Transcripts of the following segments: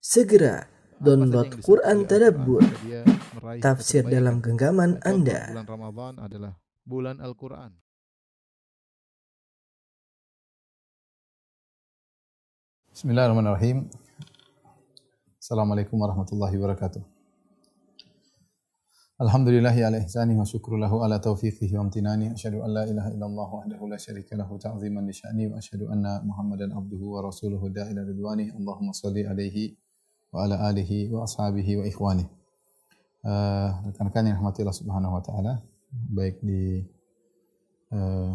Segera download Quran Tadabbur, tafsir dalam genggaman Anda. Bulan Ramadan adalah bulan Al-Quran. Bismillahirrahmanirrahim. Assalamualaikum warahmatullahi wabarakatuh. Alhamdulillahi ala ihsani wa syukru lahu ala taufiqihi wa amtinani. Asyhadu an la ilaha illallah wahdahu la syarika lahu ta'ziman li sya'ni wa asyhadu anna Muhammadan abduhu wa rasuluhu da'ila ridwani. Allahumma salli alaihi wa ala alihi wa ashabihi wa ikhwani. Uh, rekan-rekan yang rahmati Allah Subhanahu wa taala, baik di uh,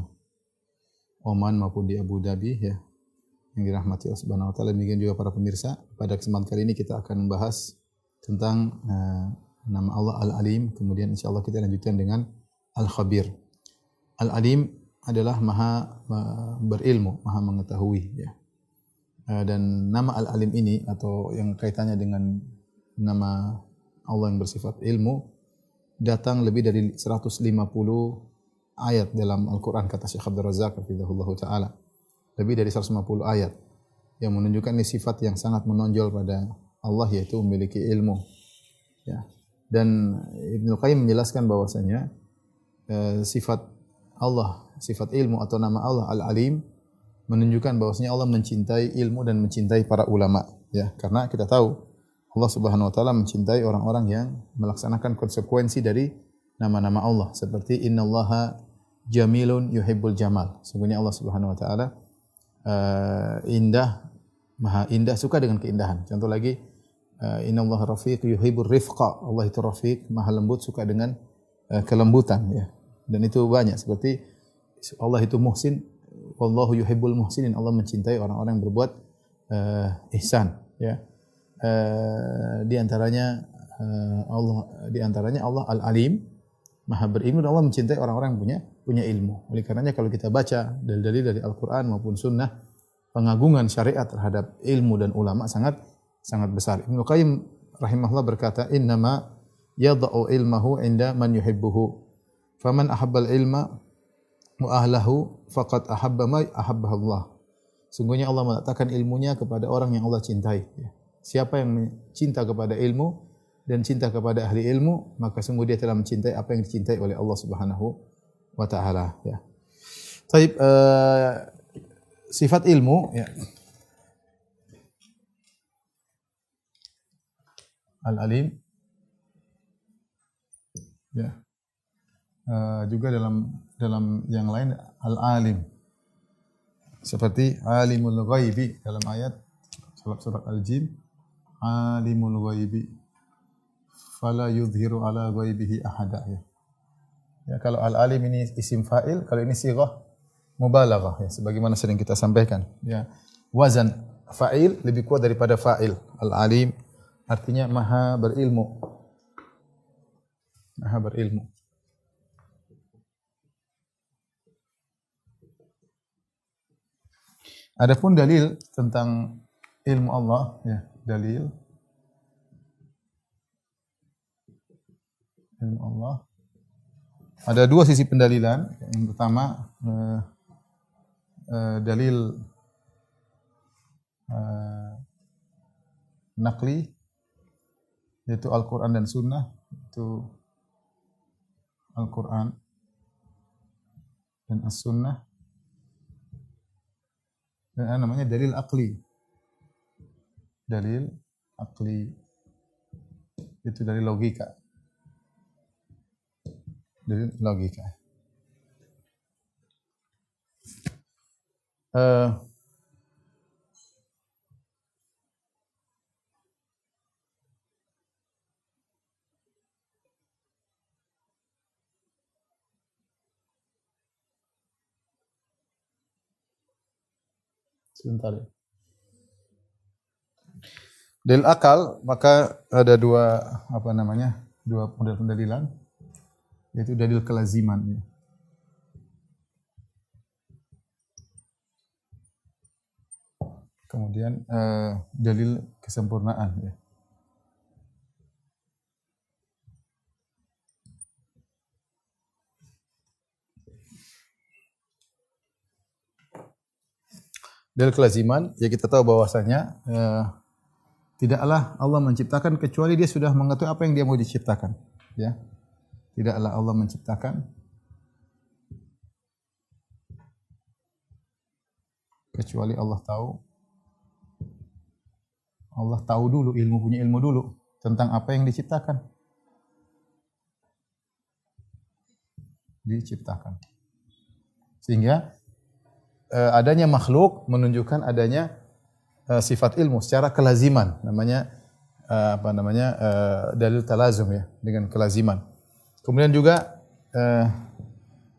Oman maupun di Abu Dhabi ya, yang dirahmati Allah Subhanahu wa taala. Demikian juga para pemirsa pada kesempatan kali ini kita akan membahas tentang uh, nama Allah Al-Alim. Kemudian insyaallah kita lanjutkan dengan Al-Khabir. Al-Alim adalah maha uh, berilmu maha mengetahui ya. uh, dan nama Al-Alim ini atau yang kaitannya dengan nama Allah yang bersifat ilmu datang lebih dari 150 ayat dalam Al-Quran kata Syekh Abdul Razak Ta'ala lebih dari 150 ayat yang menunjukkan ini sifat yang sangat menonjol pada Allah yaitu memiliki ilmu. Ya. Dan Ibnu Qayyim menjelaskan bahwasanya eh, sifat Allah, sifat ilmu atau nama Allah Al-Alim menunjukkan bahwasanya Allah mencintai ilmu dan mencintai para ulama, ya. Karena kita tahu Allah Subhanahu wa taala mencintai orang-orang yang melaksanakan konsekuensi dari nama-nama Allah seperti innallaha jamilun yuhibbul jamal. Sungguhnya Allah Subhanahu wa taala uh, indah, maha indah, suka dengan keindahan. Contoh lagi, uh, Inna Allah rafiq yuhibur rifqa. Allah itu rafiq, maha lembut, suka dengan uh, kelembutan. Ya. Dan itu banyak. Seperti Allah itu muhsin, Wallahu yuhibbul muhsinin. Allah mencintai orang-orang yang berbuat uh, ihsan. Ya. Uh, di antaranya uh, Allah di antaranya Allah Al-Alim, Maha berilmu dan Allah mencintai orang-orang yang punya punya ilmu. Oleh karenanya kalau kita baca dalil-dalil dari Al-Qur'an maupun sunnah pengagungan syariat terhadap ilmu dan ulama sangat sangat besar. Ibnu Qayyim rahimahullah berkata, "Innama yadha'u ilmahu inda man yuhibbuhu. Faman ahabbal ilma wa ahlahu faqad ahabba ma ahabbahu Allah." Sungguhnya Allah meletakkan ilmunya kepada orang yang Allah cintai. Siapa yang cinta kepada ilmu dan cinta kepada ahli ilmu, maka sungguh dia telah mencintai apa yang dicintai oleh Allah Subhanahu wa taala ya. Taib uh, sifat ilmu ya. Al-alim ya. Uh, juga dalam dalam yang lain al-alim seperti alimul ghaibi dalam ayat surat surat al-jin alimul ghaibi fala yudhiru ala ghaibihi ahada ya. Ya, kalau al-alim ini isim fa'il, kalau ini sirah mubalaghah ya, sebagaimana sering kita sampaikan. Ya. Wazan fa'il lebih kuat daripada fa'il. Al-alim artinya maha berilmu. Maha berilmu. Adapun dalil tentang ilmu Allah ya, dalil. Ilmu Allah. Ada dua sisi pendalilan. Yang pertama uh, uh, dalil uh, nakli yaitu Al-Qur'an dan Sunnah itu Al-Qur'an dan As-Sunnah dan ada namanya dalil akli dalil akli itu dari logika. Dari logika. Uh, sebentar ya. Del akal maka ada dua apa namanya dua model pendalilan yaitu dalil kelaziman ya. Kemudian uh, dalil kesempurnaan ya. Dalil kelaziman ya kita tahu bahwasanya uh, tidaklah Allah menciptakan kecuali dia sudah mengetahui apa yang dia mau diciptakan. Ya. Tidaklah Allah menciptakan kecuali Allah tahu Allah tahu dulu ilmu punya ilmu dulu tentang apa yang diciptakan. Diciptakan. Sehingga eh, adanya makhluk menunjukkan adanya eh, sifat ilmu secara kelaziman namanya eh, apa namanya eh, dalil talazum ya dengan kelaziman. Kemudian juga eh,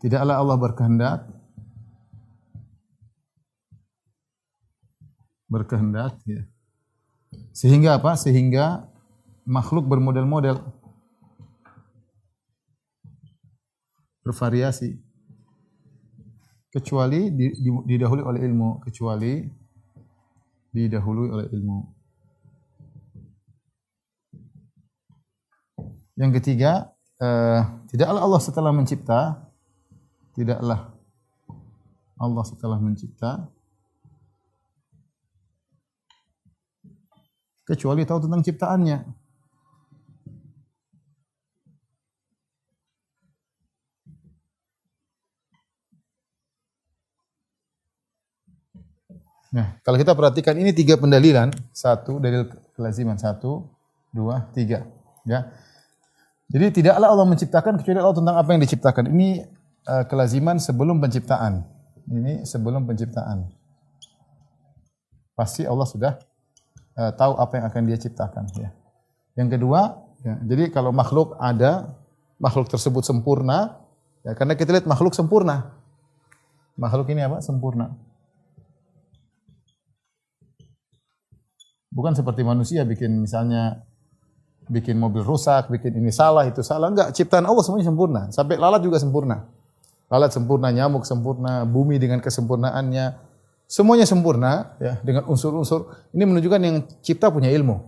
tidaklah Allah berkehendak berkehendak ya sehingga apa? Sehingga makhluk bermodel-model bervariasi kecuali didahului oleh ilmu, kecuali didahului oleh ilmu. Yang ketiga, eh, tidaklah Allah setelah mencipta, tidaklah Allah setelah mencipta kecuali tahu tentang ciptaannya. Nah, kalau kita perhatikan ini tiga pendalilan, satu dalil kelaziman, satu, dua, tiga, ya. Jadi tidaklah Allah menciptakan kecuali Allah tentang apa yang diciptakan. Ini uh, kelaziman sebelum penciptaan. Ini sebelum penciptaan. Pasti Allah sudah uh, tahu apa yang akan dia ciptakan ya. Yang kedua, ya, jadi kalau makhluk ada, makhluk tersebut sempurna, ya, karena kita lihat makhluk sempurna. Makhluk ini apa? Sempurna. Bukan seperti manusia bikin misalnya bikin mobil rusak, bikin ini salah, itu salah. Enggak, ciptaan Allah semuanya sempurna. Sampai lalat juga sempurna. Lalat sempurna, nyamuk sempurna, bumi dengan kesempurnaannya, Semuanya sempurna ya dengan unsur-unsur. Ini menunjukkan yang cipta punya ilmu.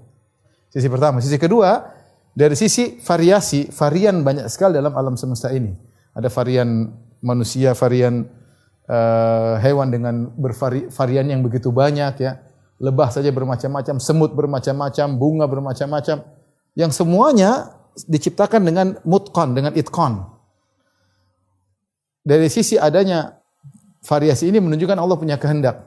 Sisi pertama, sisi kedua dari sisi variasi, varian banyak sekali dalam alam semesta ini. Ada varian manusia, varian uh, hewan dengan bervarian yang begitu banyak ya. Lebah saja bermacam-macam, semut bermacam-macam, bunga bermacam-macam. Yang semuanya diciptakan dengan mutqan, dengan itkon. Dari sisi adanya variasi ini menunjukkan Allah punya kehendak.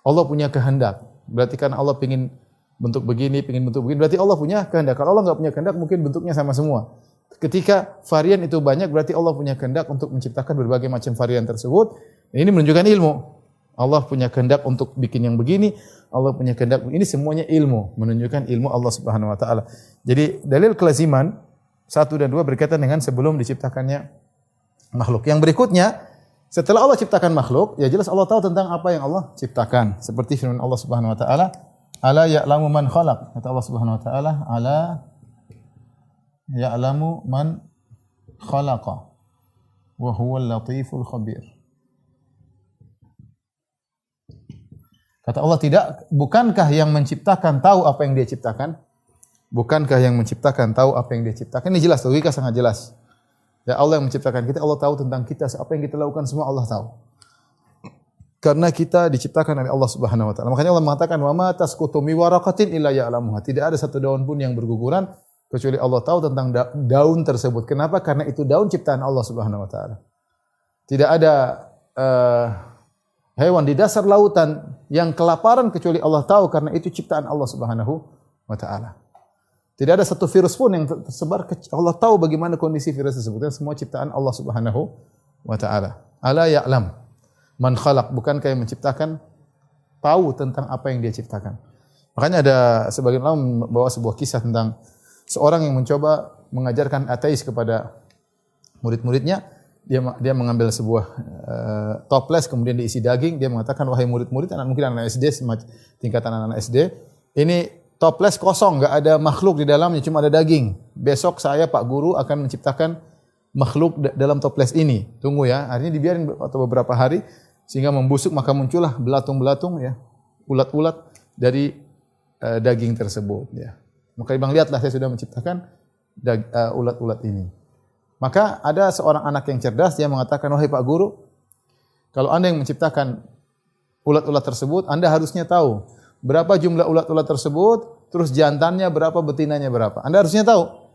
Allah punya kehendak. Berarti kan Allah ingin bentuk begini, ingin bentuk begini. Berarti Allah punya kehendak. Kalau Allah nggak punya kehendak, mungkin bentuknya sama semua. Ketika varian itu banyak, berarti Allah punya kehendak untuk menciptakan berbagai macam varian tersebut. Ini menunjukkan ilmu. Allah punya kehendak untuk bikin yang begini, Allah punya kehendak ini semuanya ilmu, menunjukkan ilmu Allah Subhanahu wa taala. Jadi dalil kelaziman satu dan dua berkaitan dengan sebelum diciptakannya makhluk. Yang berikutnya setelah Allah ciptakan makhluk, ya jelas Allah tahu tentang apa yang Allah ciptakan. Seperti firman Allah Subhanahu wa taala, "Ala ya'lamu man khalaq." Kata Allah Subhanahu wa taala, "Ala ya'lamu man khalaqa wa huwal latiful khabir." Kata Allah tidak, bukankah yang menciptakan tahu apa yang dia ciptakan? Bukankah yang menciptakan tahu apa yang dia ciptakan? Ini jelas, logika sangat jelas. Ya Allah yang menciptakan kita, Allah tahu tentang kita, apa yang kita lakukan semua Allah tahu. Karena kita diciptakan oleh Allah Subhanahu wa taala. Makanya Allah mengatakan wa ma tasqutu mi waraqatin illa ya'lamuha. Tidak ada satu daun pun yang berguguran kecuali Allah tahu tentang daun tersebut. Kenapa? Karena itu daun ciptaan Allah Subhanahu wa taala. Tidak ada uh, hewan di dasar lautan yang kelaparan kecuali Allah tahu karena itu ciptaan Allah Subhanahu wa taala. Tidak ada satu virus pun yang tersebar Allah tahu bagaimana kondisi virus tersebut. Dan semua ciptaan Allah Subhanahu wa taala. Ala ya'lam man khalaq, bukankah yang menciptakan tahu tentang apa yang dia ciptakan. Makanya ada sebagian ulama membawa sebuah kisah tentang seorang yang mencoba mengajarkan ateis kepada murid-muridnya. Dia dia mengambil sebuah uh, toples kemudian diisi daging, dia mengatakan wahai murid-murid anak mungkin anak SD tingkatan anak-anak SD, ini toples kosong, nggak ada makhluk di dalamnya, cuma ada daging. Besok saya Pak Guru akan menciptakan makhluk dalam toples ini. Tunggu ya, akhirnya dibiarin atau beberapa hari sehingga membusuk maka muncullah belatung-belatung ya, ulat-ulat dari uh, daging tersebut ya. Maka Bang lihatlah saya sudah menciptakan uh, ulat-ulat ini. Maka ada seorang anak yang cerdas dia mengatakan, "Wahai Pak Guru, kalau Anda yang menciptakan ulat-ulat tersebut, Anda harusnya tahu berapa jumlah ulat-ulat tersebut, terus jantannya berapa, betinanya berapa. Anda harusnya tahu.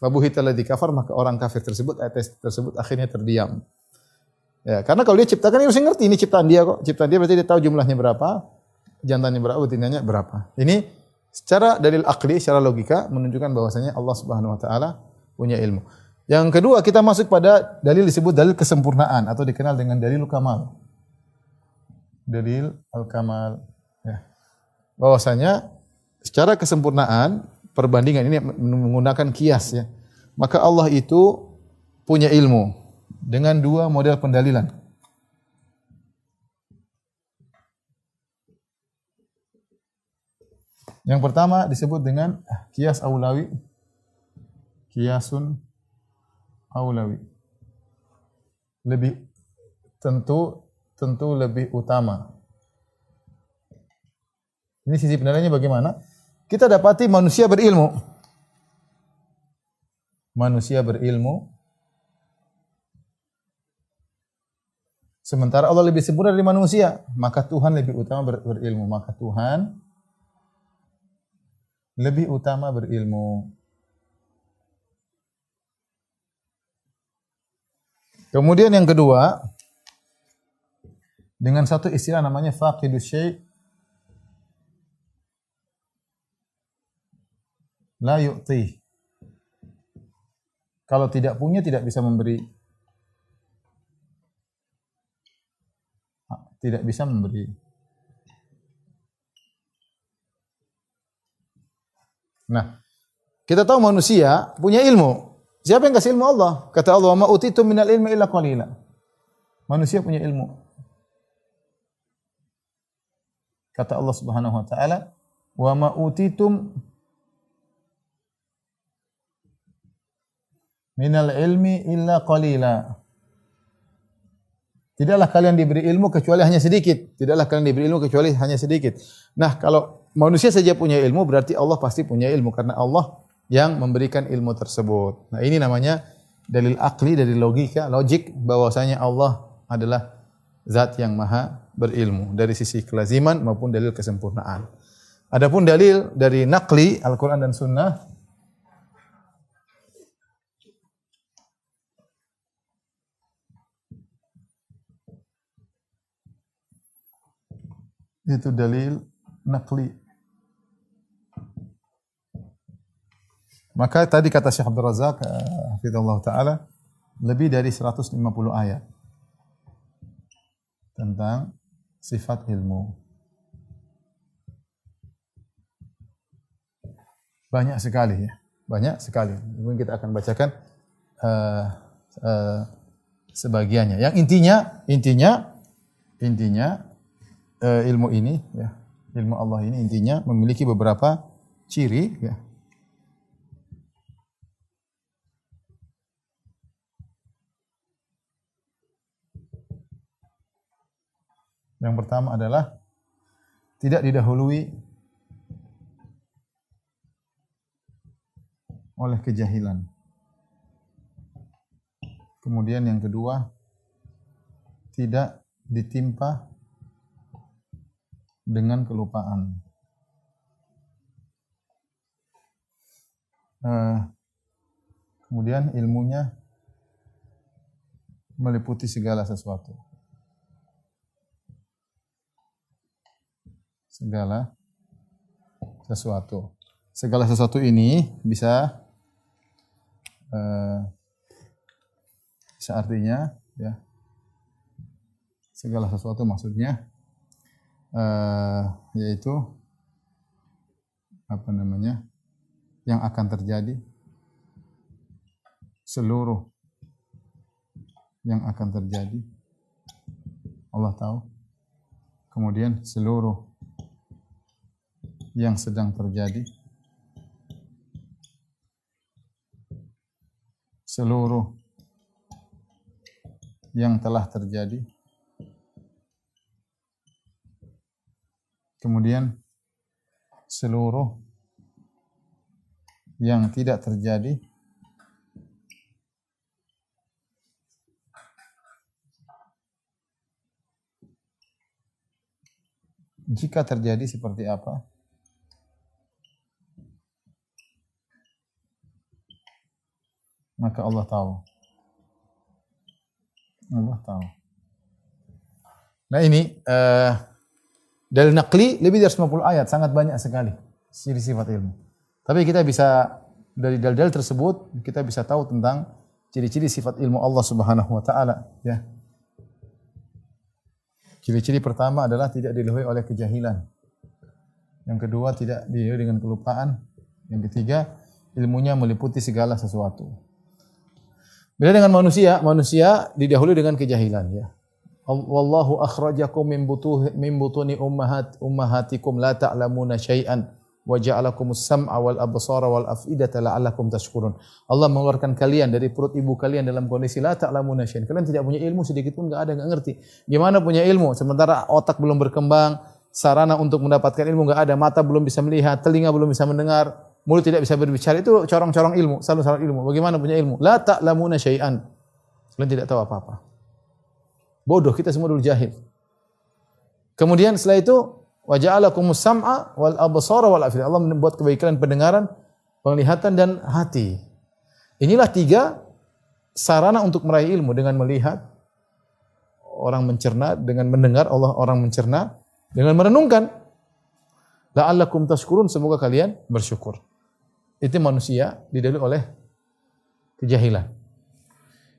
Fabuhita ladzi kafar maka orang kafir tersebut ayat tersebut akhirnya terdiam. Ya, karena kalau dia ciptakan dia harus ngerti ini ciptaan dia kok. Ciptaan dia berarti dia tahu jumlahnya berapa, jantannya berapa, betinanya berapa. Ini secara dalil akli, secara logika menunjukkan bahwasanya Allah Subhanahu wa taala punya ilmu. Yang kedua kita masuk pada dalil disebut dalil kesempurnaan atau dikenal dengan dalil kamal. Dalil al-kamal ya. Bahwasanya secara kesempurnaan perbandingan ini menggunakan kias ya. Maka Allah itu punya ilmu dengan dua model pendalilan. Yang pertama disebut dengan kias aulawi. Kiasun aulawi. Lebih tentu tentu lebih utama. Ini sisi pendalilannya bagaimana? Kita dapati manusia berilmu. Manusia berilmu. Sementara Allah lebih sempurna dari manusia, maka Tuhan lebih utama ber berilmu. Maka Tuhan lebih utama berilmu. Kemudian yang kedua, dengan satu istilah namanya faqidus syai' la yu'ti. Kalau tidak punya tidak bisa memberi. Tidak bisa memberi. Nah, kita tahu manusia punya ilmu. Siapa yang kasih ilmu Allah? Kata Allah, "Ma utitu minal ilmi illa qalila." Manusia punya ilmu. Kata Allah Subhanahu wa taala, "Wa ma utitum minal ilmi illa qalila. Tidaklah kalian diberi ilmu kecuali hanya sedikit. Tidaklah kalian diberi ilmu kecuali hanya sedikit. Nah, kalau manusia saja punya ilmu berarti Allah pasti punya ilmu karena Allah yang memberikan ilmu tersebut. Nah, ini namanya dalil akli dari logika, logik bahwasanya Allah adalah zat yang maha berilmu dari sisi kelaziman maupun dalil kesempurnaan. Adapun dalil dari nakli Al-Qur'an dan Sunnah itu dalil nakli. Maka tadi kata Syekh Abdul Razak, hafizallah taala, lebih dari 150 ayat tentang sifat ilmu. Banyak sekali ya, banyak sekali. Mungkin kita akan bacakan uh, uh, sebagiannya. Yang intinya, intinya, intinya uh, ilmu ini ya ilmu Allah ini intinya memiliki beberapa ciri ya Yang pertama adalah tidak didahului oleh kejahilan. Kemudian yang kedua tidak ditimpa dengan kelupaan. Uh, kemudian ilmunya meliputi segala sesuatu. Segala sesuatu. Segala sesuatu ini bisa uh, bisa ya segala sesuatu maksudnya uh, yaitu apa namanya yang akan terjadi seluruh yang akan terjadi Allah tahu kemudian seluruh yang sedang terjadi. Seluruh yang telah terjadi. Kemudian seluruh yang tidak terjadi. Jika terjadi seperti apa? Maka Allah tahu. Allah tahu. Nah ini uh, dalil nakli lebih dari 50 ayat, sangat banyak sekali ciri sifat ilmu. Tapi kita bisa dari dalil-dalil tersebut kita bisa tahu tentang ciri-ciri sifat ilmu Allah Subhanahu wa taala, ya. Ciri-ciri pertama adalah tidak dilahului oleh kejahilan. Yang kedua tidak dilahului dengan kelupaan. Yang ketiga ilmunya meliputi segala sesuatu. Beda dengan manusia, manusia didahului dengan kejahilan ya. Wallahu akhrajakum min butuh min butuni ummahat ummahatikum la ta'lamuna syai'an wa ja'alakumus sam'a wal absara wal af'idata la'allakum tashkurun. Allah mengeluarkan kalian dari perut ibu kalian dalam kondisi la ta'lamuna syai'an. Kalian tidak punya ilmu sedikit pun enggak ada, enggak ngerti. Gimana punya ilmu sementara otak belum berkembang, sarana untuk mendapatkan ilmu enggak ada, mata belum bisa melihat, telinga belum bisa mendengar, mulut tidak bisa berbicara itu corong-corong ilmu, selalu salah ilmu. Bagaimana punya ilmu? La ta'lamuna syai'an. Kalian tidak tahu apa-apa. Bodoh, kita semua dulu jahil. Kemudian setelah itu wa ja'alakumus sam'a wal absara wal afida. Allah membuat kebaikan pendengaran, penglihatan dan hati. Inilah tiga sarana untuk meraih ilmu dengan melihat orang mencerna, dengan mendengar Allah orang mencerna, dengan merenungkan. La'allakum tashkurun, semoga kalian bersyukur. Itu manusia didalui oleh kejahilan.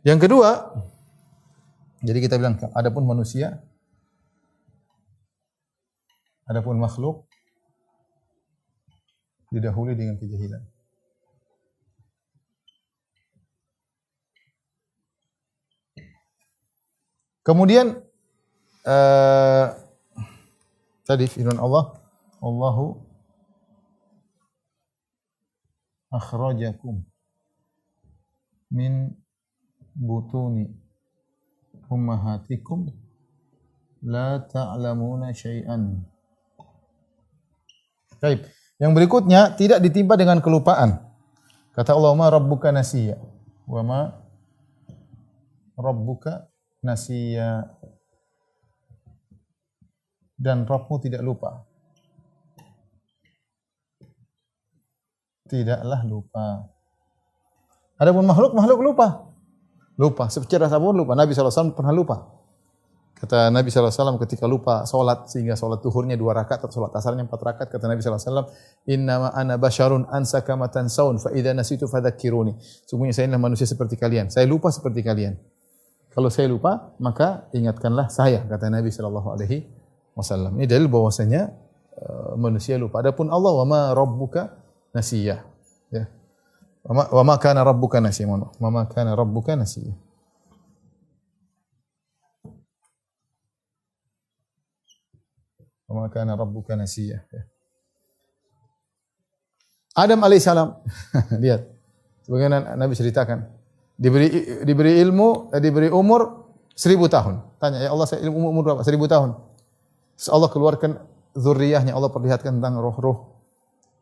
Yang kedua, jadi kita bilang adapun manusia adapun makhluk didahului dengan kejahilan. Kemudian uh, tadi firman Allah, Allahu akhrajakum min butuni ummahatikum la ta'lamuna syai'an. Baik. Yang berikutnya tidak ditimpa dengan kelupaan. Kata Allah, "Ma rabbuka nasiya." Wa ma rabbuka nasiya. Dan Rabbmu tidak lupa. Tidaklah lupa. Adapun makhluk, makhluk lupa. Lupa. Secara sabun lupa. Nabi SAW pernah lupa. Kata Nabi SAW ketika lupa sholat sehingga sholat tuhurnya dua rakaat atau sholat asarnya empat rakaat kata Nabi SAW Inna ana basyarun ansa kama tansaun fa idza nasitu fadzakiruni. Sungguhnya saya adalah manusia seperti kalian. Saya lupa seperti kalian. Kalau saya lupa maka ingatkanlah saya kata Nabi sallallahu alaihi wasallam. Ini dalil bahwasanya uh, manusia lupa. Adapun Allah wa ma rabbuka nasiyah. Ya. Wa ma kana rabbuka nasiya. Wa ma kana rabbuka nasiya. Wa ma kana rabbuka nasiya. Adam alaihissalam, lihat, sebagaimana Nabi ceritakan, diberi diberi ilmu, eh, diberi umur seribu tahun. Tanya, ya Allah saya ilmu umur berapa? Seribu tahun. Terus Allah keluarkan zuriyahnya, Allah perlihatkan tentang roh-roh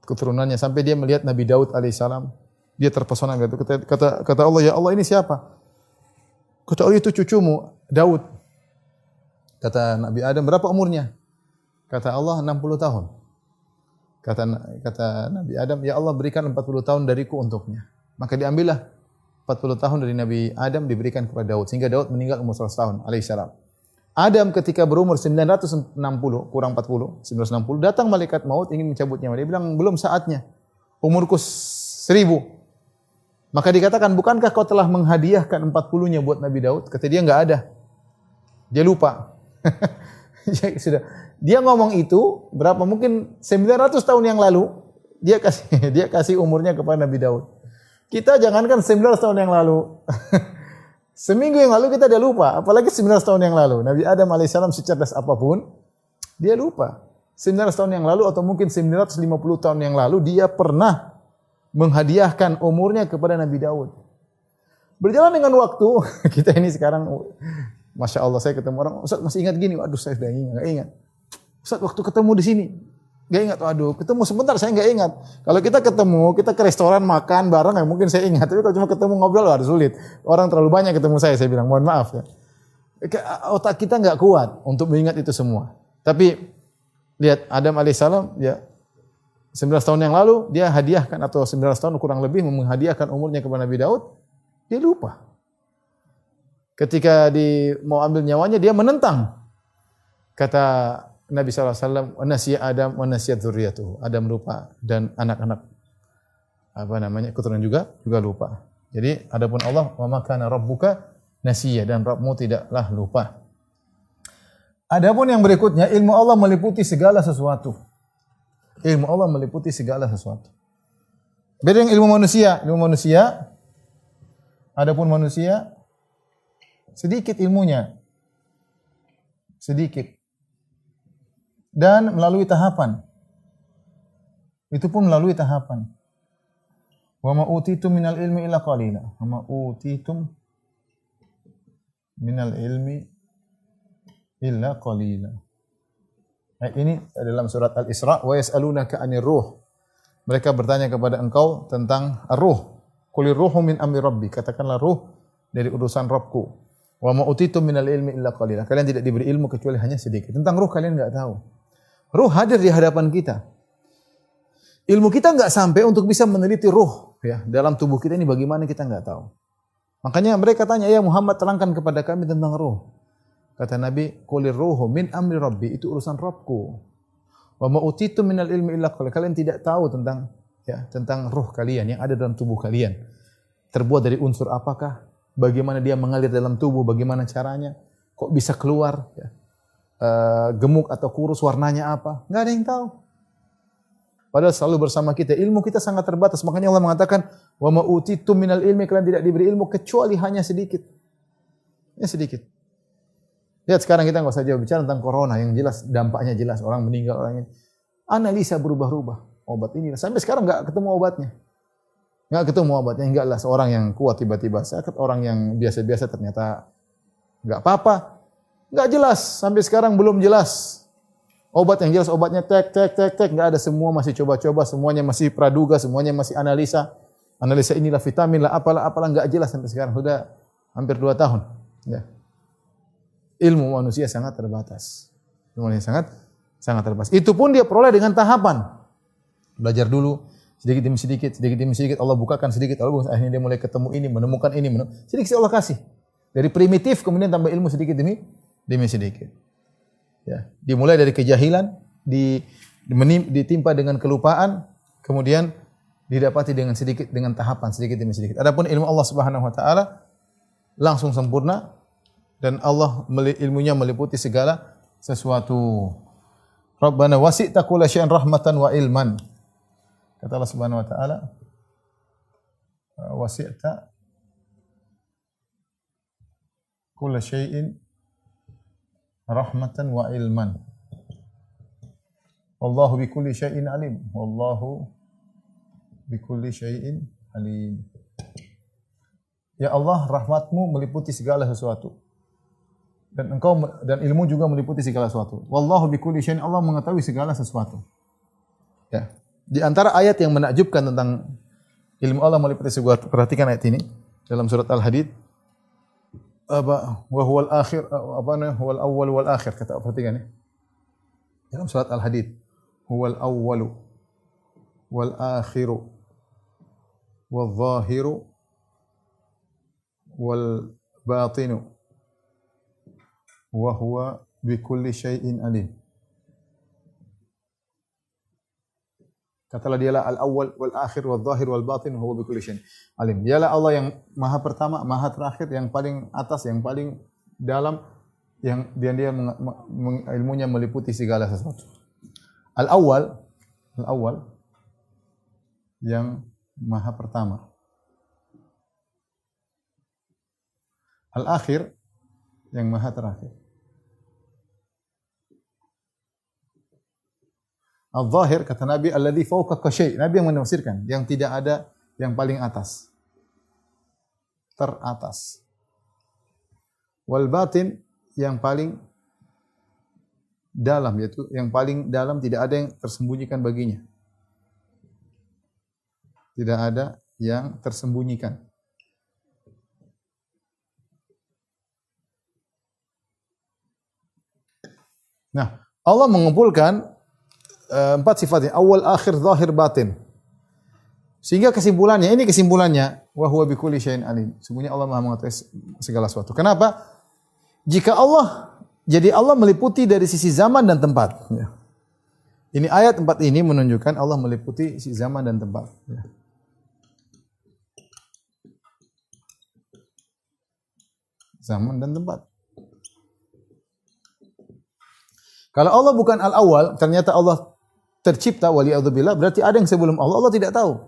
keturunannya sampai dia melihat Nabi Daud alaihissalam dia terpesona gitu. Kata, kata, kata Allah, ya Allah ini siapa? Kata Allah itu cucumu, Daud. Kata Nabi Adam, berapa umurnya? Kata Allah, 60 tahun. Kata kata Nabi Adam, ya Allah berikan 40 tahun dariku untuknya. Maka diambillah 40 tahun dari Nabi Adam diberikan kepada Daud. Sehingga Daud meninggal umur 100 tahun, alaihissalam. Adam ketika berumur 960, kurang 40, 960, datang malaikat maut ingin mencabut nyawa. Dia bilang, belum saatnya. Umurku seribu. Maka dikatakan, bukankah kau telah menghadiahkan 40-nya buat Nabi Daud? Kata dia enggak ada. Dia lupa. Sudah. Dia ngomong itu berapa mungkin 900 tahun yang lalu dia kasih dia kasih umurnya kepada Nabi Daud. Kita jangankan 900 tahun yang lalu. Seminggu yang lalu kita udah lupa, apalagi 900 tahun yang lalu. Nabi Adam alaihissalam secerdas apa pun, dia lupa. 900 tahun yang lalu atau mungkin 950 tahun yang lalu dia pernah menghadiahkan umurnya kepada Nabi Daud. Berjalan dengan waktu, kita ini sekarang, Masya Allah saya ketemu orang, Ustaz masih ingat gini, waduh saya sudah ingat, ingat. Ustaz waktu ketemu di sini, gak ingat, waduh ketemu sebentar saya gak ingat. Kalau kita ketemu, kita ke restoran makan bareng, ya mungkin saya ingat. Tapi kalau cuma ketemu ngobrol, harus sulit. Orang terlalu banyak ketemu saya, saya bilang, mohon maaf ya. Otak kita nggak kuat untuk mengingat itu semua. Tapi lihat Adam alaihissalam, ya 19 tahun yang lalu dia hadiahkan atau 19 tahun kurang lebih menghadiahkan umurnya kepada Nabi Daud. Dia lupa. Ketika di mau ambil nyawanya dia menentang. Kata Nabi SAW, nasiya Adam, nasiya dzurriyyatuhu. Adam lupa dan anak-anak apa namanya keturunan juga juga lupa. Jadi adapun Allah wa ma kana rabbuka nasiya dan Rabbmu tidaklah lupa. Adapun yang berikutnya ilmu Allah meliputi segala sesuatu. Ilmu Allah meliputi segala sesuatu. Beda dengan ilmu manusia. Ilmu manusia, adapun manusia, sedikit ilmunya. Sedikit. Dan melalui tahapan. Itu pun melalui tahapan. Wa ma utitum minal ilmi illa qalila. Wa ma utitum minal ilmi illa qalila. Ayat ini dalam surat Al-Isra wa yas'alunaka 'anir ruh. Mereka bertanya kepada engkau tentang ruh. Kulir ruhu min amri rabbi. Katakanlah ruh dari urusan Rabbku. Wa ma utitum minal ilmi illa qalila. Kalian tidak diberi ilmu kecuali hanya sedikit. Tentang ruh kalian enggak tahu. Ruh hadir di hadapan kita. Ilmu kita enggak sampai untuk bisa meneliti ruh ya dalam tubuh kita ini bagaimana kita enggak tahu. Makanya mereka tanya, "Ya Muhammad, terangkan kepada kami tentang ruh." Kata Nabi, "Qulir ruhu min amri rabbi." Itu urusan Rabbku. Wa ma utitu minal ilmi illa qalil. Kalian tidak tahu tentang ya, tentang ruh kalian yang ada dalam tubuh kalian. Terbuat dari unsur apakah? Bagaimana dia mengalir dalam tubuh? Bagaimana caranya? Kok bisa keluar? Ya. Uh, gemuk atau kurus warnanya apa? Enggak ada yang tahu. Padahal selalu bersama kita. Ilmu kita sangat terbatas. Makanya Allah mengatakan, "Wa ma utitu minal ilmi." Kalian tidak diberi ilmu kecuali hanya sedikit. Ya sedikit. Lihat sekarang kita nggak usah jauh bicara tentang corona yang jelas dampaknya jelas orang meninggal orang ini. Analisa berubah-ubah obat ini sampai sekarang nggak ketemu obatnya. Nggak ketemu obatnya enggak lah seorang yang kuat tiba-tiba sakit orang yang biasa-biasa ternyata nggak apa-apa. Nggak jelas sampai sekarang belum jelas. Obat yang jelas obatnya tek tek tek tek nggak ada semua masih coba-coba semuanya masih praduga semuanya masih analisa analisa inilah vitamin lah apalah apalah nggak jelas sampai sekarang sudah hampir dua tahun. Ya ilmu manusia sangat terbatas. Ilmu manusia sangat sangat terbatas. Itu pun dia peroleh dengan tahapan. Belajar dulu sedikit demi sedikit, sedikit demi sedikit Allah bukakan sedikit, Allah bukakan, akhirnya dia mulai ketemu ini, menemukan ini, menemukan. sedikit Allah kasih. Dari primitif kemudian tambah ilmu sedikit demi demi sedikit. Ya, dimulai dari kejahilan, di, ditimpa dengan kelupaan, kemudian didapati dengan sedikit dengan tahapan sedikit demi sedikit. Adapun ilmu Allah Subhanahu wa taala langsung sempurna dan Allah ilmunya meliputi segala sesuatu. Rabbana wasi'ta kulla syai'in rahmatan wa ilman. Kata Allah Subhanahu wa taala, wasi'ta kulla syai'in rahmatan wa ilman. Wallahu bi kulli syai'in alim. Wallahu bi kulli syai'in alim. Ya Allah, rahmatmu meliputi segala sesuatu dan engkau dan ilmu juga meliputi segala sesuatu. Wallahu bikulli syai'in Allah mengetahui segala sesuatu. Ya. Di antara ayat yang menakjubkan tentang ilmu Allah meliputi segala perhatikan ayat ini dalam surat Al-Hadid akhir apa namanya huwal awwal wal akhir kata perhatikan ya. Dalam surat Al-Hadid huwal awwalu wal akhiru wal zahiru wal batinu wa huwa kulli syai'in alim. Katalah dialah al-awwal wal akhir wal zahir wal batin huwa kulli syai'in alim. Dialah Allah yang maha pertama, maha terakhir, yang paling atas, yang paling dalam, yang dia dia ilmunya meliputi segala sesuatu. Al-awwal, al-awwal yang maha pertama. Al-akhir yang maha terakhir. Al-zahir kata Nabi alladzi fawqa syai'. Nabi yang menafsirkan yang tidak ada yang paling atas. Teratas. Wal batin yang paling dalam yaitu yang paling dalam tidak ada yang tersembunyikan baginya. Tidak ada yang tersembunyikan. Nah, Allah mengumpulkan empat sifatnya. Awal, akhir, zahir, batin. Sehingga kesimpulannya, ini kesimpulannya, wa huwa bikulli syai'in alim. Sungguhnya Allah Maha mengetahui segala sesuatu. Kenapa? Jika Allah jadi Allah meliputi dari sisi zaman dan tempat. Ya. Ini ayat empat ini menunjukkan Allah meliputi sisi zaman dan tempat. Ya. Zaman dan tempat. Kalau Allah bukan al-awwal, ternyata Allah tercipta waliyaudzubillah, berarti ada yang sebelum Allah, Allah tidak tahu.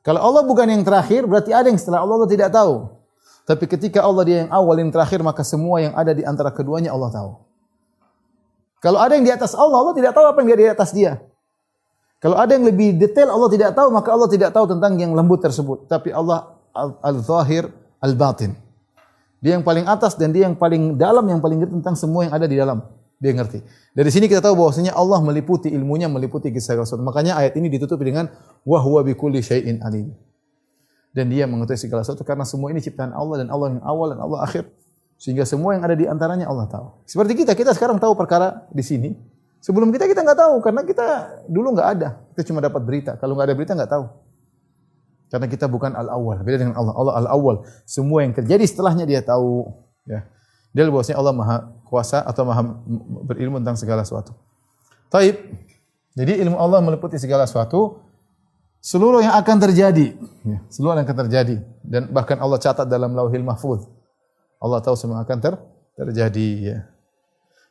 Kalau Allah bukan yang terakhir, berarti ada yang setelah Allah, Allah tidak tahu. Tapi ketika Allah dia yang awal, yang terakhir, maka semua yang ada di antara keduanya Allah tahu. Kalau ada yang di atas Allah, Allah tidak tahu apa yang dia di atas dia. Kalau ada yang lebih detail Allah tidak tahu, maka Allah tidak tahu tentang yang lembut tersebut. Tapi Allah al-zahir al-batin. Dia yang paling atas dan dia yang paling dalam, yang paling ngerti tentang semua yang ada di dalam. Dia ngerti. Dari sini kita tahu bahwasanya Allah meliputi ilmunya, meliputi kisah Rasul. Makanya ayat ini ditutup dengan wa huwa bikulli syai'in alim. Dan dia mengetahui segala sesuatu karena semua ini ciptaan Allah dan Allah yang awal dan Allah akhir. Sehingga semua yang ada di antaranya Allah tahu. Seperti kita, kita sekarang tahu perkara di sini. Sebelum kita kita nggak tahu karena kita dulu nggak ada. Kita cuma dapat berita. Kalau nggak ada berita nggak tahu. Karena kita bukan al-awwal. Beda dengan Allah. Allah al-awwal. Semua yang terjadi setelahnya dia tahu. Ya. Dia bahwasanya Allah maha kuasa atau maha berilmu tentang segala sesuatu. Taib. Jadi ilmu Allah meliputi segala sesuatu. Seluruh yang akan terjadi. Ya, seluruh yang akan terjadi. Dan bahkan Allah catat dalam lauhil mahfuz. Allah tahu semua akan ter terjadi. Ya.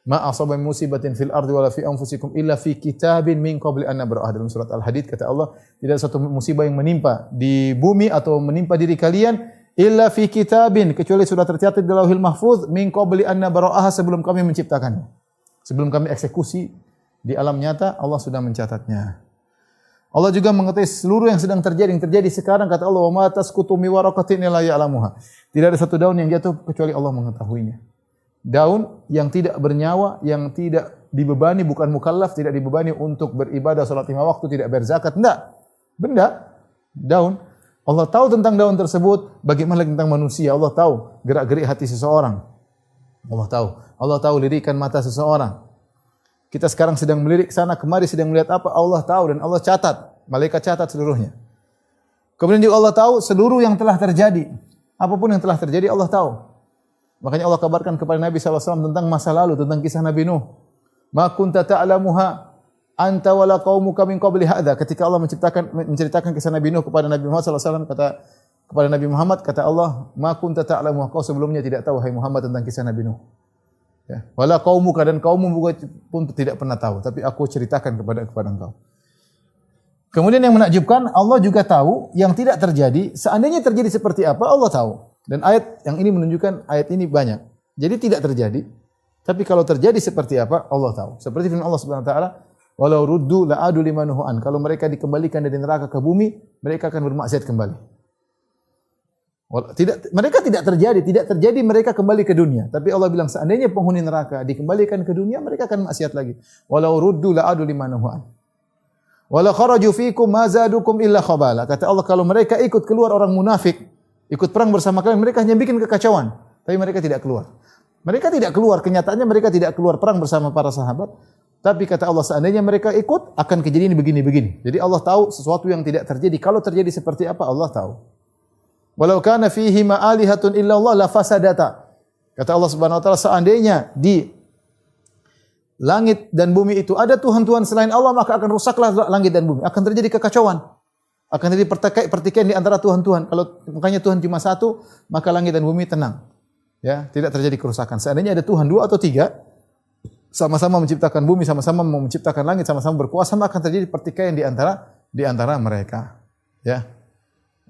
Ma asaba musibatin fil ardi wala fi anfusikum illa fi kitabin min qabli an nabra'ah dalam surat Al-Hadid kata Allah tidak ada satu musibah yang menimpa di bumi atau menimpa diri kalian illa fi kitabin kecuali sudah tercatat di Lauhil Mahfuz min qabli an nabra'aha sebelum kami menciptakannya. Sebelum kami eksekusi di alam nyata Allah sudah mencatatnya. Allah juga mengetahui seluruh yang sedang terjadi yang terjadi sekarang kata Allah wa tasqutu mi waraqatin illa ya'lamuha. Tidak ada satu daun yang jatuh kecuali Allah mengetahuinya. Daun yang tidak bernyawa, yang tidak dibebani bukan mukallaf, tidak dibebani untuk beribadah salat lima waktu, tidak berzakat, enggak. Benda daun Allah tahu tentang daun tersebut, bagaimana tentang manusia. Allah tahu gerak-gerik hati seseorang. Allah tahu. Allah tahu lirikan mata seseorang. Kita sekarang sedang melirik sana kemari sedang melihat apa Allah tahu dan Allah catat. Malaikat catat seluruhnya. Kemudian juga Allah tahu seluruh yang telah terjadi. Apa pun yang telah terjadi Allah tahu. Makanya Allah kabarkan kepada Nabi SAW tentang masa lalu, tentang kisah Nabi Nuh. Ma kunta ta'lamuha anta wala qaumuka min qabli hadza ketika Allah menciptakan menceritakan kisah Nabi Nuh kepada Nabi Muhammad sallallahu alaihi wasallam kata kepada Nabi Muhammad kata Allah ma kunta ta'lamu. Kau sebelumnya tidak tahu hai Muhammad tentang kisah Nabi Nuh. Ya. Wala qaumuka dan kaummu pun tidak pernah tahu tapi aku ceritakan kepada kepada engkau. Kemudian yang menakjubkan Allah juga tahu yang tidak terjadi. Seandainya terjadi seperti apa Allah tahu. Dan ayat yang ini menunjukkan ayat ini banyak. Jadi tidak terjadi tapi kalau terjadi seperti apa Allah tahu. Seperti firman Allah Subhanahu wa taala Walau ruddu la'adu limanuhu an. Kalau mereka dikembalikan dari neraka ke bumi, mereka akan bermaksiat kembali. Tidak, mereka tidak terjadi, tidak terjadi mereka kembali ke dunia. Tapi Allah bilang seandainya penghuni neraka dikembalikan ke dunia, mereka akan maksiat lagi. Walau ruddu la'adu limanuhu an. Walau kharaju fikum mazadukum illa khabala. Kata Allah kalau mereka ikut keluar orang munafik, ikut perang bersama kalian, mereka hanya bikin kekacauan. Tapi mereka tidak keluar. Mereka tidak keluar, kenyataannya mereka tidak keluar perang bersama para sahabat. Tapi kata Allah seandainya mereka ikut akan kejadian begini-begini. Jadi Allah tahu sesuatu yang tidak terjadi. Kalau terjadi seperti apa Allah tahu. Walau kana fihi ma'alihatun illa Allah la fasadata. Kata Allah Subhanahu wa taala seandainya di langit dan bumi itu ada tuhan-tuhan selain Allah maka akan rusaklah langit dan bumi. Akan terjadi kekacauan. Akan terjadi pertikaian di antara tuhan-tuhan. Kalau makanya Tuhan cuma satu, maka langit dan bumi tenang. Ya, tidak terjadi kerusakan. Seandainya ada Tuhan dua atau tiga, sama-sama menciptakan bumi, sama-sama menciptakan langit, sama-sama berkuasa, maka akan terjadi pertikaian di antara di antara mereka. Ya.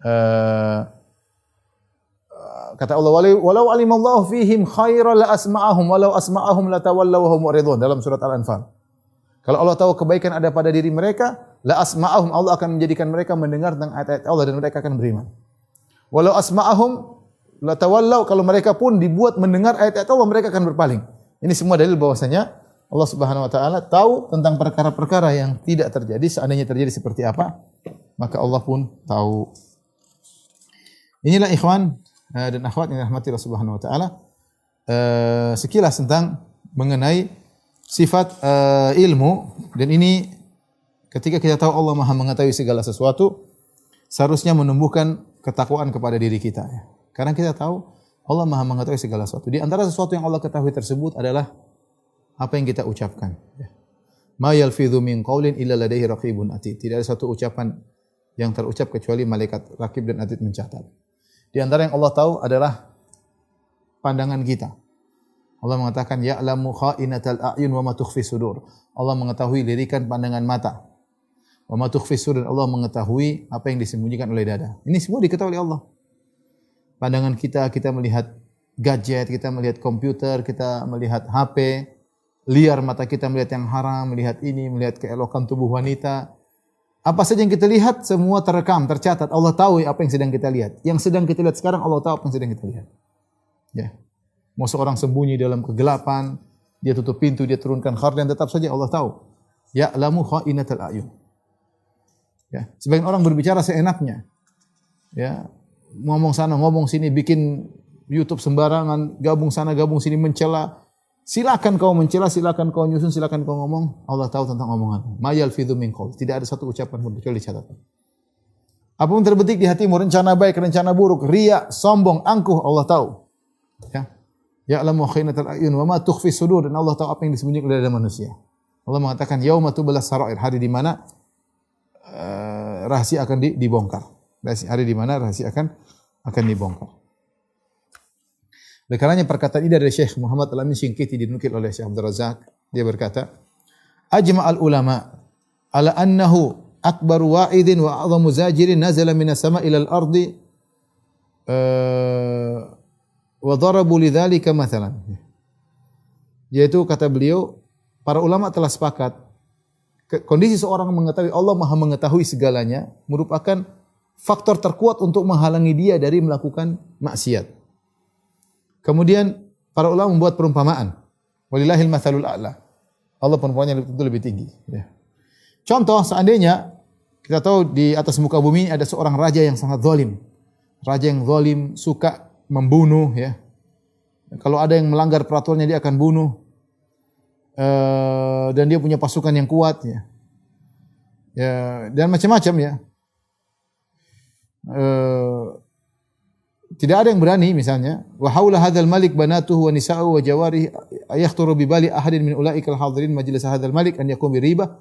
Uh, kata Allah walau alimallahu fihim khairan la asma'ahum walau asma'ahum la tawallaw wa hum muridun dalam surat Al-Anfal. Kalau Allah tahu kebaikan ada pada diri mereka, la asma'ahum Allah akan menjadikan mereka mendengar tentang ayat-ayat Allah dan mereka akan beriman. Walau asma'ahum la tawallaw kalau mereka pun dibuat mendengar ayat-ayat Allah mereka akan berpaling. Ini semua dalil bahwasanya Allah Subhanahu wa taala tahu tentang perkara-perkara yang tidak terjadi, seandainya terjadi seperti apa, maka Allah pun tahu. Inilah ikhwan eh, dan akhwat yang dirahmati Allah Subhanahu wa taala eh, sekilas tentang mengenai sifat eh, ilmu dan ini ketika kita tahu Allah Maha mengetahui segala sesuatu, seharusnya menumbuhkan ketakwaan kepada diri kita ya. Karena kita tahu Allah Maha mengetahui segala sesuatu. Di antara sesuatu yang Allah ketahui tersebut adalah apa yang kita ucapkan. Ya. Ma yalfidhu min qawlin illa ladaihi raqibun atid. Tidak ada satu ucapan yang terucap kecuali malaikat rakib dan atid mencatat. Di antara yang Allah tahu adalah pandangan kita. Allah mengatakan ya'lamu kha'inatal a'yun wa ma tukhfi sudur. Allah mengetahui lirikan pandangan mata. Wa ma tukhfi sudur Allah mengetahui apa yang disembunyikan oleh dada. Ini semua diketahui oleh Allah. Pandangan kita kita melihat gadget, kita melihat komputer, kita melihat HP, liar mata kita melihat yang haram, melihat ini, melihat keelokan tubuh wanita. Apa saja yang kita lihat semua terekam, tercatat. Allah tahu apa yang sedang kita lihat. Yang sedang kita lihat sekarang Allah tahu apa yang sedang kita lihat. Ya. Mau seorang sembunyi dalam kegelapan, dia tutup pintu, dia turunkan khardan, tetap saja Allah tahu. Ya lamu kha'inatul ayun. Ya, sebagian orang berbicara seenaknya. Ya, ngomong sana, ngomong sini, bikin YouTube sembarangan, gabung sana, gabung sini mencela, Silakan kau mencela, silakan kau nyusun, silakan kau ngomong. Allah tahu tentang omongan. Mayal fidu min Tidak ada satu ucapan pun kecuali catatan. Apa pun terbetik di hatimu, rencana baik, rencana buruk, ria, sombong, angkuh, Allah tahu. Ya. Ya'lamu khinatal ayun wa ma tukhfi sudur dan Allah tahu apa yang disembunyikan oleh manusia. Allah mengatakan yauma tubalas sarair, hari di mana uh, rahasia akan dibongkar. Hari di mana rahasia akan akan dibongkar. Oleh karenanya perkataan ini dari Syekh Muhammad Al-Amin Syingkiti dinukil oleh Syekh Abdul Razak. Dia berkata, Ajma al-ulama ala annahu akbar wa'idin wa a'zamu zajirin nazala minas sama al-ardi uh, wa darabu lidzalika mathalan. Yaitu kata beliau, para ulama telah sepakat kondisi seorang mengetahui Allah Maha mengetahui segalanya merupakan faktor terkuat untuk menghalangi dia dari melakukan maksiat. Kemudian para ulama membuat perumpamaan. Walillahil mathalul a'la. Allah perumpamaannya tentu lebih tinggi. Ya. Contoh seandainya kita tahu di atas muka bumi ada seorang raja yang sangat zalim. Raja yang zalim suka membunuh ya. Kalau ada yang melanggar peraturannya dia akan bunuh. Uh, dan dia punya pasukan yang kuat ya. Ya, dan macam-macam ya. Uh, tidak ada yang berani misalnya wa haula hadzal malik banatuhu wa nisa'u wa jawari ayakhturu bi bali ahadin min ulaikal hadirin majlis hadzal malik an yakum bi riba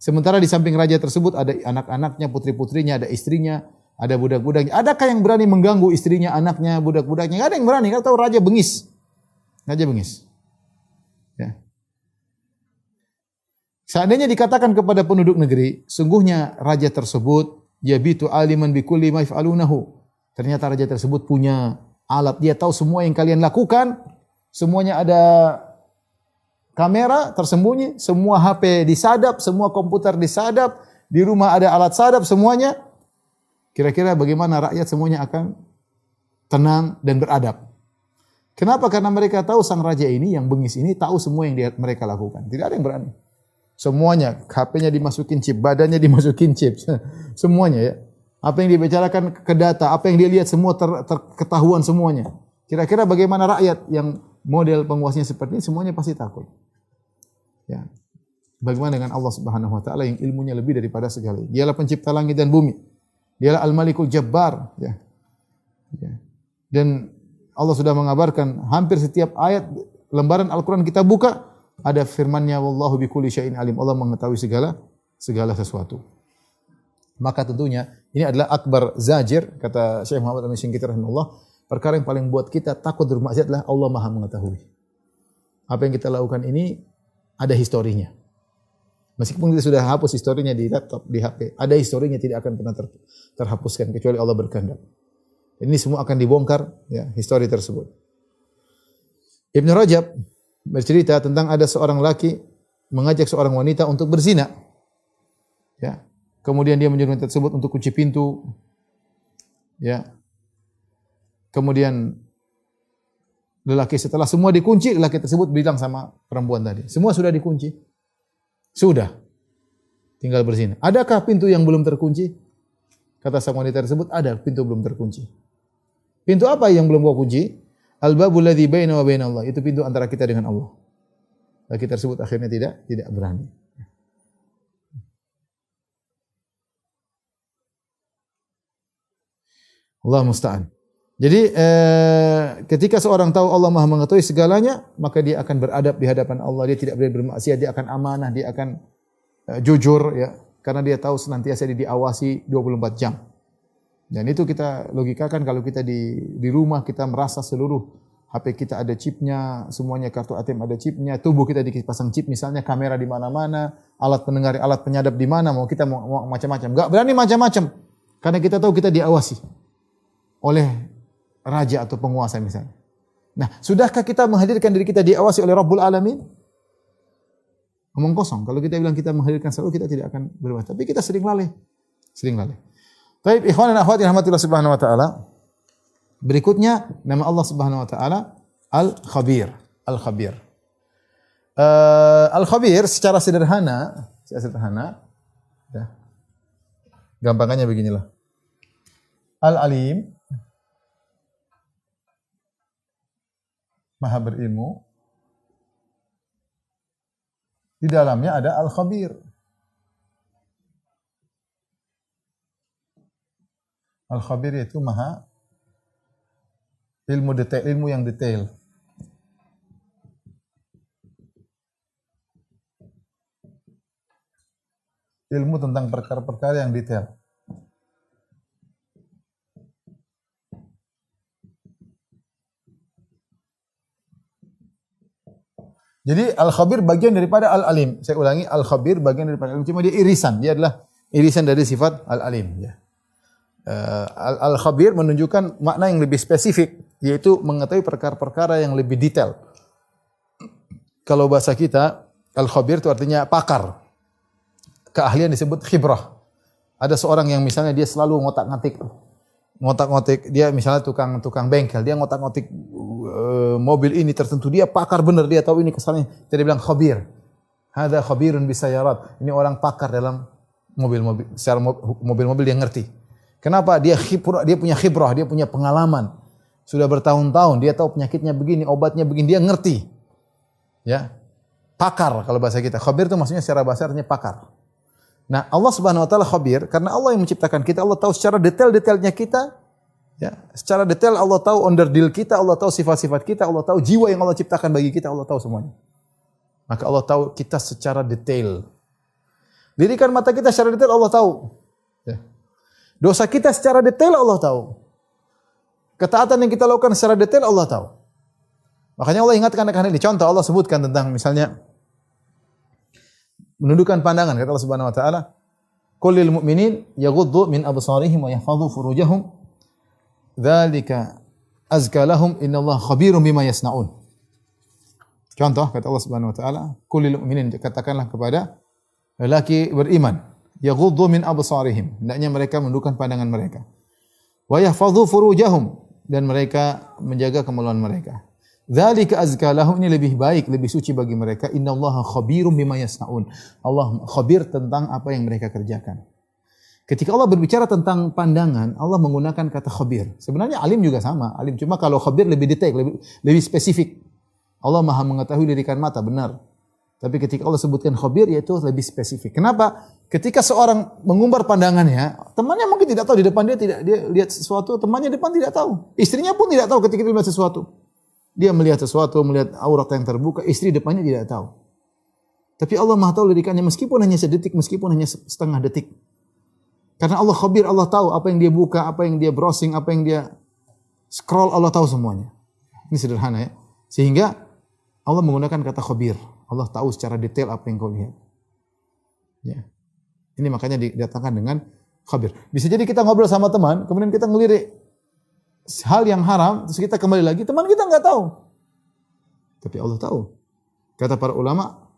sementara di samping raja tersebut ada anak-anaknya putri-putrinya ada istrinya ada budak-budaknya. Adakah yang berani mengganggu istrinya anaknya budak-budaknya? Ada yang berani kalau tahu raja bengis. Raja bengis. Ya. Seandainya dikatakan kepada penduduk negeri, sungguhnya raja tersebut yabitu aliman bi kulli ma yaf'alunahu Ternyata raja tersebut punya alat. Dia tahu semua yang kalian lakukan. Semuanya ada kamera tersembunyi. Semua HP disadap. Semua komputer disadap. Di rumah ada alat sadap semuanya. Kira-kira bagaimana rakyat semuanya akan tenang dan beradab. Kenapa? Karena mereka tahu sang raja ini yang bengis ini tahu semua yang mereka lakukan. Tidak ada yang berani. Semuanya, HP-nya dimasukin chip, badannya dimasukin chip. Semuanya ya. Apa yang dibicarakan ke data, apa yang dia lihat semua ter, terketahuan semuanya. Kira-kira bagaimana rakyat yang model penguasanya seperti ini semuanya pasti takut. Ya. Bagaimana dengan Allah Subhanahu wa taala yang ilmunya lebih daripada segala. Dialah pencipta langit dan bumi. Dialah Al-Malikul Jabbar, ya. ya. Dan Allah sudah mengabarkan hampir setiap ayat lembaran Al-Qur'an kita buka ada firman-Nya wallahu bikulli syai'in alim. Allah mengetahui segala segala sesuatu. Maka tentunya ini adalah akbar zajir kata Syekh Muhammad Amin Syingkiti rahimahullah. Perkara yang paling buat kita takut bermaksiat adalah Allah Maha mengetahui. Apa yang kita lakukan ini ada historinya. Meskipun kita sudah hapus historinya di laptop, di HP, ada historinya tidak akan pernah ter, terhapuskan kecuali Allah berkehendak. Ini semua akan dibongkar ya histori tersebut. Ibnu Rajab bercerita tentang ada seorang laki mengajak seorang wanita untuk berzina. Ya, Kemudian dia menyuruh tersebut untuk kunci pintu. Ya. Kemudian lelaki setelah semua dikunci, lelaki tersebut bilang sama perempuan tadi, semua sudah dikunci. Sudah. Tinggal berzina. Adakah pintu yang belum terkunci? Kata sang wanita tersebut, ada pintu belum terkunci. Pintu apa yang belum kau kunci? Al-babul ladzi baina wa baina Allah. Itu pintu antara kita dengan Allah. Laki tersebut akhirnya tidak tidak berani. Allah musta'an. Jadi eh, ketika seorang tahu Allah Maha mengetahui segalanya, maka dia akan beradab di hadapan Allah. Dia tidak boleh bermaksiat, dia akan amanah, dia akan eh, jujur ya, karena dia tahu senantiasa dia diawasi 24 jam. Dan itu kita logikakan kalau kita di di rumah kita merasa seluruh HP kita ada chipnya, semuanya kartu ATM ada chipnya, tubuh kita dipasang chip misalnya kamera di mana-mana, alat pendengar, alat penyadap di mana, mau kita mau, mau macam-macam. Enggak berani macam-macam. Karena kita tahu kita diawasi oleh raja atau penguasa misalnya. Nah, sudahkah kita menghadirkan diri kita diawasi oleh Rabbul Alamin? Ngomong kosong. Kalau kita bilang kita menghadirkan selalu, kita tidak akan berubah. Tapi kita sering lalai. Sering lalai. Baik, ikhwan dan akhwat rahmatillah subhanahu wa ta'ala. Berikutnya, nama Allah subhanahu wa ta'ala, Al-Khabir. Al-Khabir. Uh, Al-Khabir secara sederhana, secara sederhana, ya, gampangannya beginilah. Al-Alim, maha berilmu. Di dalamnya ada Al-Khabir. Al-Khabir itu maha ilmu detail, ilmu yang detail. Ilmu tentang perkara-perkara yang detail. Jadi al-khabir bagian daripada al-alim. Saya ulangi, al-khabir bagian daripada al-alim. Cuma dia irisan. Dia adalah irisan dari sifat al-alim. Ya. Uh, al-khabir menunjukkan makna yang lebih spesifik, yaitu mengetahui perkara-perkara yang lebih detail. Kalau bahasa kita, al-khabir itu artinya pakar. Keahlian disebut khibrah. Ada seorang yang misalnya dia selalu ngotak-ngatik ngotak-ngotik dia misalnya tukang tukang bengkel dia ngotak-ngotik uh, mobil ini tertentu dia pakar benar dia tahu ini kesannya. Jadi bilang khabir. Ada khabirun bisayarat ini orang pakar dalam mobil-mobil secara mobil-mobil dia ngerti. Kenapa? Dia khibrah dia punya khibrah dia punya pengalaman. Sudah bertahun-tahun dia tahu penyakitnya begini obatnya begini dia ngerti. Ya? Pakar kalau bahasa kita. Khabir itu maksudnya secara bahasa artinya pakar Nah, Allah Subhanahu wa taala khabir karena Allah yang menciptakan kita, Allah tahu secara detail-detailnya kita. Ya, secara detail Allah tahu under deal kita, Allah tahu sifat-sifat kita, Allah tahu jiwa yang Allah ciptakan bagi kita, Allah tahu semuanya. Maka Allah tahu kita secara detail. Lirikan mata kita secara detail Allah tahu. Ya. Dosa kita secara detail Allah tahu. Ketaatan yang kita lakukan secara detail Allah tahu. Makanya Allah ingatkan akan ini. Contoh Allah sebutkan tentang misalnya menundukkan pandangan kata Allah Subhanahu wa taala Qul lil mu'minin yaghuddu min absarihim wa yahfazu furujahum. Dzalika azka lahum innallaha khabirum bima yasnaun. Contoh kata Allah Subhanahu wa taala Qul lil mu'minin katakanlah kepada lelaki beriman yaghuddu min absarihim. Hendaknya mereka menundukkan pandangan mereka. Wa yahfazu furujahum dan mereka menjaga kemaluan mereka Dzalika azka lahum ini lebih baik, lebih suci bagi mereka. Innallaha khabirum bima yasnaun. Allah khabir tentang apa yang mereka kerjakan. Ketika Allah berbicara tentang pandangan, Allah menggunakan kata khabir. Sebenarnya alim juga sama, alim. Cuma kalau khabir lebih detail, lebih, lebih spesifik. Allah maha mengetahui lirikan mata, benar. Tapi ketika Allah sebutkan khabir, yaitu lebih spesifik. Kenapa? Ketika seorang mengumbar pandangannya, temannya mungkin tidak tahu di depan dia tidak dia lihat sesuatu, temannya depan tidak tahu. Istrinya pun tidak tahu ketika dia melihat sesuatu. Dia melihat sesuatu, melihat aurat yang terbuka, istri depannya tidak tahu. Tapi Allah Maha tahu lirikannya meskipun hanya sedetik, meskipun hanya setengah detik. Karena Allah khabir, Allah tahu apa yang dia buka, apa yang dia browsing, apa yang dia scroll, Allah tahu semuanya. Ini sederhana ya. Sehingga Allah menggunakan kata khabir. Allah tahu secara detail apa yang kau lihat. Ya. Ini makanya didatangkan dengan khabir. Bisa jadi kita ngobrol sama teman, kemudian kita ngelirik hal yang haram, terus kita kembali lagi, teman kita nggak tahu. Tapi Allah tahu. Kata para ulama,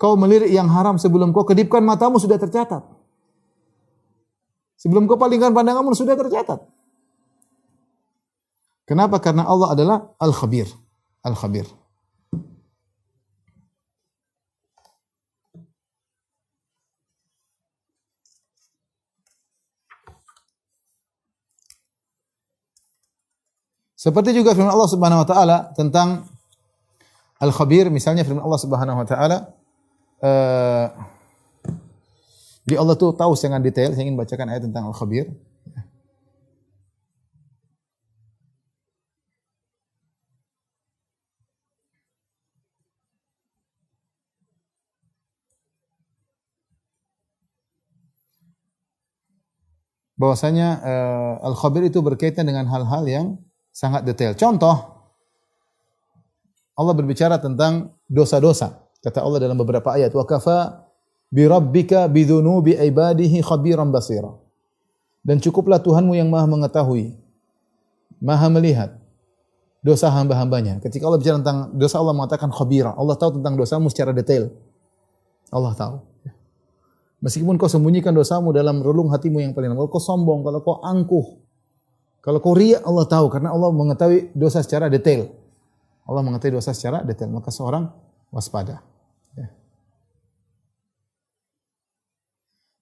kau melirik yang haram sebelum kau kedipkan matamu sudah tercatat. Sebelum kau palingkan pandanganmu sudah tercatat. Kenapa? Karena Allah adalah Al-Khabir. Al-Khabir. Seperti juga firman Allah Subhanahu wa taala tentang Al-Khabir misalnya firman Allah Subhanahu wa taala eh di Allah tuh tahu dengan detail, saya ingin bacakan ayat tentang Al-Khabir. bahwasanya uh, al-khabir itu berkaitan dengan hal-hal yang sangat detail. Contoh Allah berbicara tentang dosa-dosa. Kata Allah dalam beberapa ayat, "Wa kafa bi rabbika bi dzunubi ibadihi khabiran basira." Dan cukuplah Tuhanmu yang Maha mengetahui, Maha melihat dosa hamba-hambanya. Ketika Allah bicara tentang dosa Allah mengatakan khabira. Allah tahu tentang dosamu secara detail. Allah tahu. Meskipun kau sembunyikan dosamu dalam relung hatimu yang paling dalam, kau sombong, kalau kau angkuh, kalau kau ria, Allah tahu karena Allah mengetahui dosa secara detail. Allah mengetahui dosa secara detail, maka seorang waspada. Ya.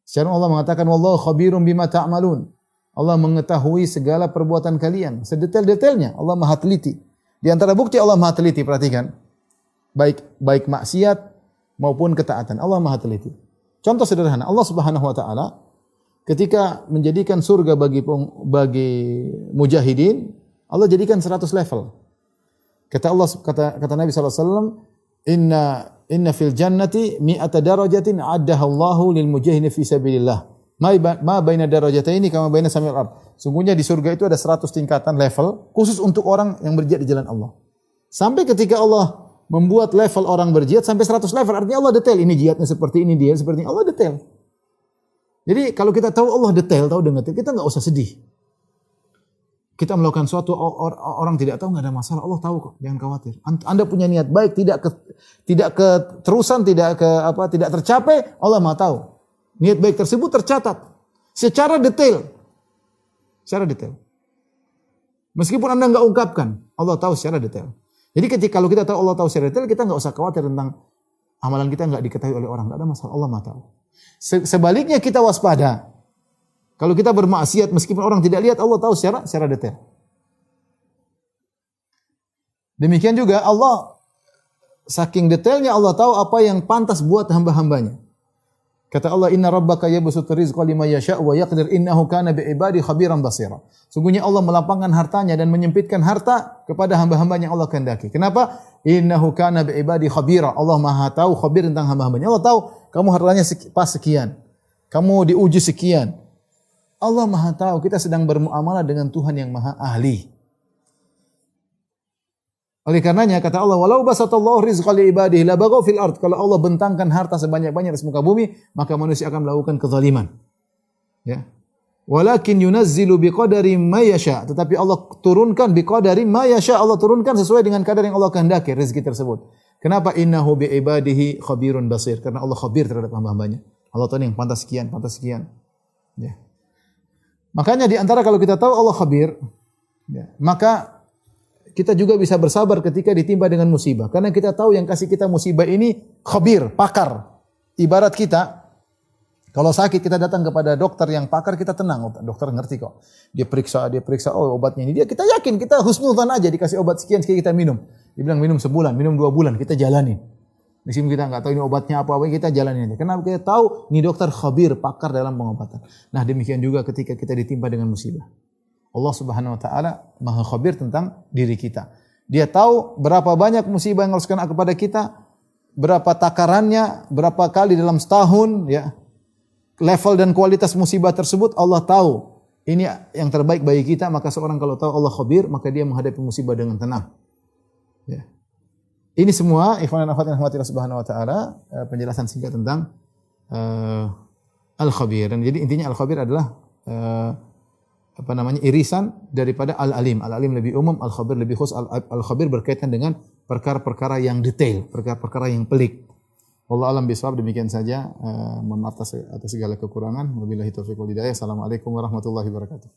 Secara Allah mengatakan wallahu khabirum bima ta'malun. Allah mengetahui segala perbuatan kalian, sedetail-detailnya. Allah Maha teliti. Di antara bukti Allah Maha teliti, perhatikan. Baik baik maksiat maupun ketaatan. Allah Maha teliti. Contoh sederhana, Allah Subhanahu wa taala ketika menjadikan surga bagi bagi mujahidin, Allah jadikan 100 level. Kata Allah kata kata Nabi wasallam, "Inna inna fil jannati mi'ata darajatin addaha Allahu lil mujahidin fi sabilillah." Ma baina darajataini kama baina samil ard. Sungguhnya di surga itu ada 100 tingkatan level khusus untuk orang yang berjihad di jalan Allah. Sampai ketika Allah membuat level orang berjihad sampai 100 level artinya Allah detail ini jihadnya seperti ini dia seperti ini Allah detail. Jadi kalau kita tahu Allah detail, tahu dengan detail, kita nggak usah sedih. Kita melakukan suatu orang tidak tahu nggak ada masalah. Allah tahu kok jangan khawatir. Anda punya niat baik tidak ke, tidak keterusan tidak ke apa tidak tercapai Allah mau tahu. Niat baik tersebut tercatat. Secara detail. Secara detail. Meskipun anda nggak ungkapkan Allah tahu secara detail. Jadi ketika kalau kita tahu Allah tahu secara detail kita nggak usah khawatir tentang amalan kita nggak diketahui oleh orang nggak ada masalah Allah mau tahu sebaliknya kita waspada kalau kita bermaksiat meskipun orang tidak lihat Allah tahu secara secara detail. Demikian juga Allah saking detailnya Allah tahu apa yang pantas buat hamba-hambanya. Kata Allah, "Inna rabbaka yabsutu rizqa liman yasha' wa yaqdir innahu kana bi ibadi khabiran basira." Sungguhnya Allah melapangkan hartanya dan menyempitkan harta kepada hamba-hambanya yang Allah kehendaki. Kenapa? Innahu kana bi ibadi khabira. Allah Maha tahu khabir tentang hamba-hambanya. Allah tahu kamu hartanya pas sekian. Kamu diuji sekian. Allah Maha tahu kita sedang bermuamalah dengan Tuhan yang Maha ahli. Oleh karenanya kata Allah, "Walau basatallahu rizqa li ibadihi la baghaw fil ard." Kalau Allah bentangkan harta sebanyak-banyaknya di muka bumi, maka manusia akan melakukan kezaliman. Ya. Walakin yunazzilu biqadari ma yasha. Tetapi Allah turunkan biqadari ma yasha. Allah turunkan sesuai dengan kadar yang Allah kehendaki rezeki tersebut. Kenapa? Innahu bi ibadihi khabirun basir. Karena Allah khabir terhadap hamba-hambanya. Allah tahu yang pantas sekian, pantas sekian. Ya. Makanya di antara kalau kita tahu Allah khabir, ya, maka kita juga bisa bersabar ketika ditimpa dengan musibah. Karena kita tahu yang kasih kita musibah ini khabir, pakar. Ibarat kita, kalau sakit kita datang kepada dokter yang pakar kita tenang, dokter ngerti kok. Dia periksa, dia periksa, oh obatnya ini dia kita yakin kita husnuzan aja dikasih obat sekian sekian kita minum. Dia bilang minum sebulan, minum dua bulan, kita jalani. Meskipun kita nggak tahu ini obatnya apa, apa kita jalanin aja. Kenapa kita tahu ini dokter khabir, pakar dalam pengobatan. Nah demikian juga ketika kita ditimpa dengan musibah. Allah Subhanahu Wa Taala maha khabir tentang diri kita. Dia tahu berapa banyak musibah yang harus kena kepada kita, berapa takarannya, berapa kali dalam setahun, ya level dan kualitas musibah tersebut Allah tahu. Ini yang terbaik bagi kita, maka seorang kalau tahu Allah khabir, maka dia menghadapi musibah dengan tenang. Ya. Ini semua ikhwan dan akhwat rahmatillah subhanahu wa taala eh, penjelasan singkat tentang uh, al-khabir. Jadi intinya al-khabir adalah uh, apa namanya irisan daripada al-alim. Al-alim lebih umum, al-khabir lebih khusus. Al-khabir berkaitan dengan perkara-perkara yang detail, perkara-perkara yang pelik. Allah alam bisawab demikian saja. Uh, mohon atas segala kekurangan. Wabillahi taufiq wal hidayah. Assalamualaikum warahmatullahi wabarakatuh.